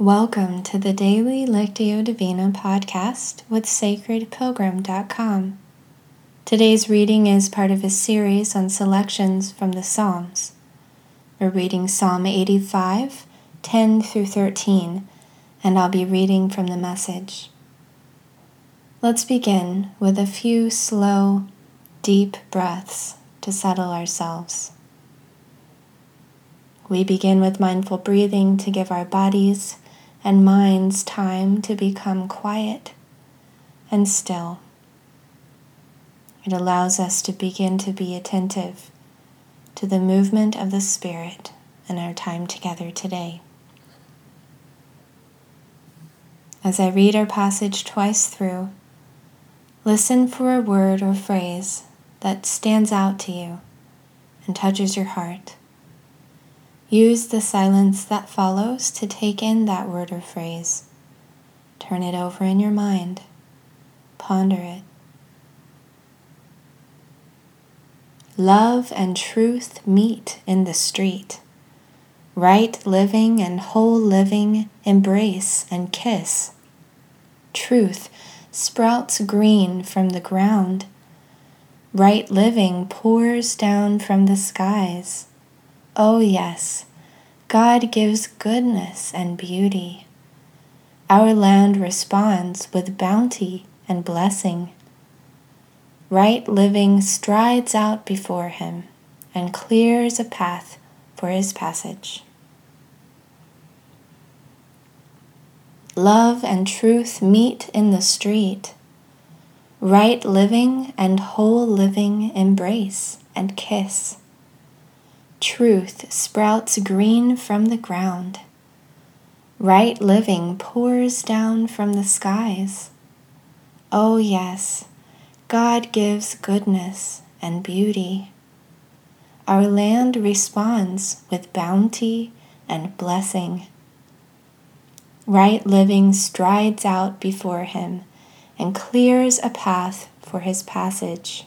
Welcome to the Daily Lectio Divina podcast with sacredpilgrim.com. Today's reading is part of a series on selections from the Psalms. We're reading Psalm 85, 10 through 13, and I'll be reading from the message. Let's begin with a few slow, deep breaths to settle ourselves. We begin with mindful breathing to give our bodies and minds time to become quiet and still. It allows us to begin to be attentive to the movement of the Spirit in our time together today. As I read our passage twice through, listen for a word or phrase that stands out to you and touches your heart. Use the silence that follows to take in that word or phrase. Turn it over in your mind. Ponder it. Love and truth meet in the street. Right living and whole living embrace and kiss. Truth sprouts green from the ground. Right living pours down from the skies. Oh, yes, God gives goodness and beauty. Our land responds with bounty and blessing. Right living strides out before him and clears a path for his passage. Love and truth meet in the street. Right living and whole living embrace and kiss. Truth sprouts green from the ground. Right living pours down from the skies. Oh, yes, God gives goodness and beauty. Our land responds with bounty and blessing. Right living strides out before him and clears a path for his passage.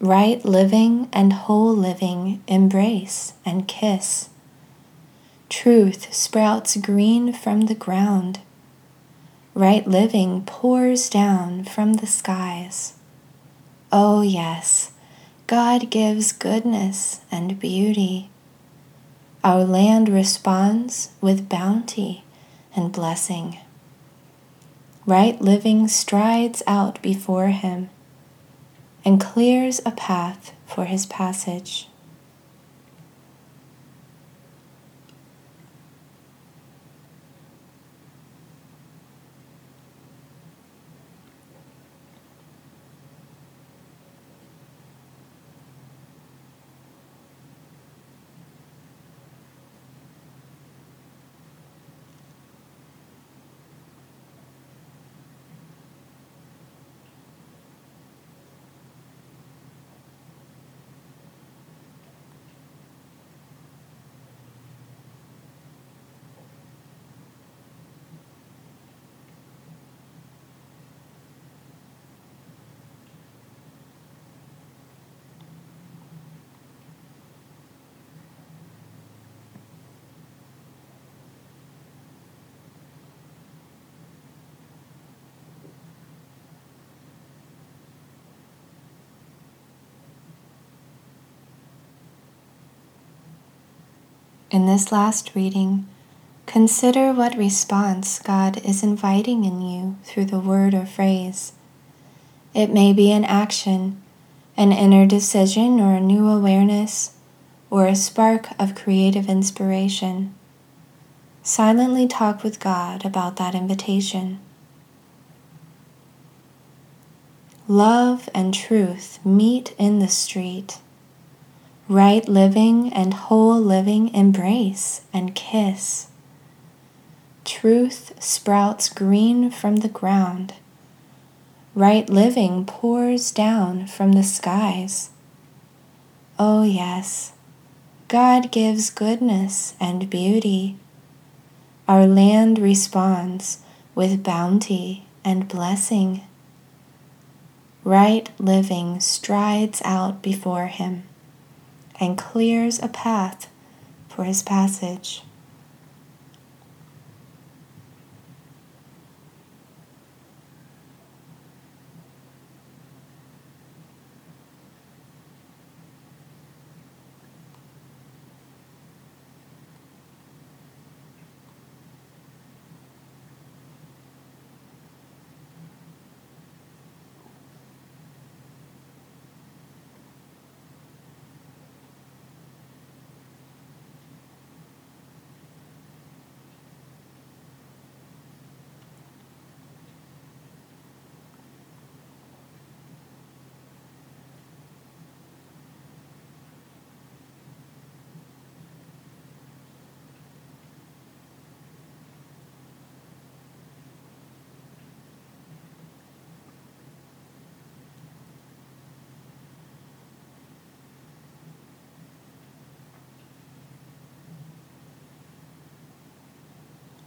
right living and whole living embrace and kiss. Truth sprouts green from the ground. Right living pours down from the skies. Oh, yes, God gives goodness and beauty. Our land responds with bounty and blessing. Right living strides out before Him and clears a path for his passage. In this last reading, consider what response God is inviting in you through the word or phrase. It may be an action, an inner decision, or a new awareness, or a spark of creative inspiration. Silently talk with God about that invitation. Love and truth meet in the street. Right living and whole living embrace and kiss. Truth sprouts green from the ground. Right living pours down from the skies. Oh, yes, God gives goodness and beauty. Our land responds with bounty and blessing right living strides out before him and clears a path for his passage.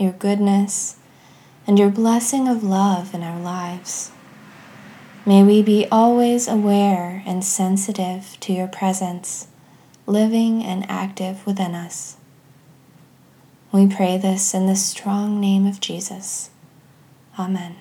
your goodness, and your blessing of love in our lives. May we be always aware and sensitive to your presence, living and active within us. We pray this in the strong name of Jesus. Amen.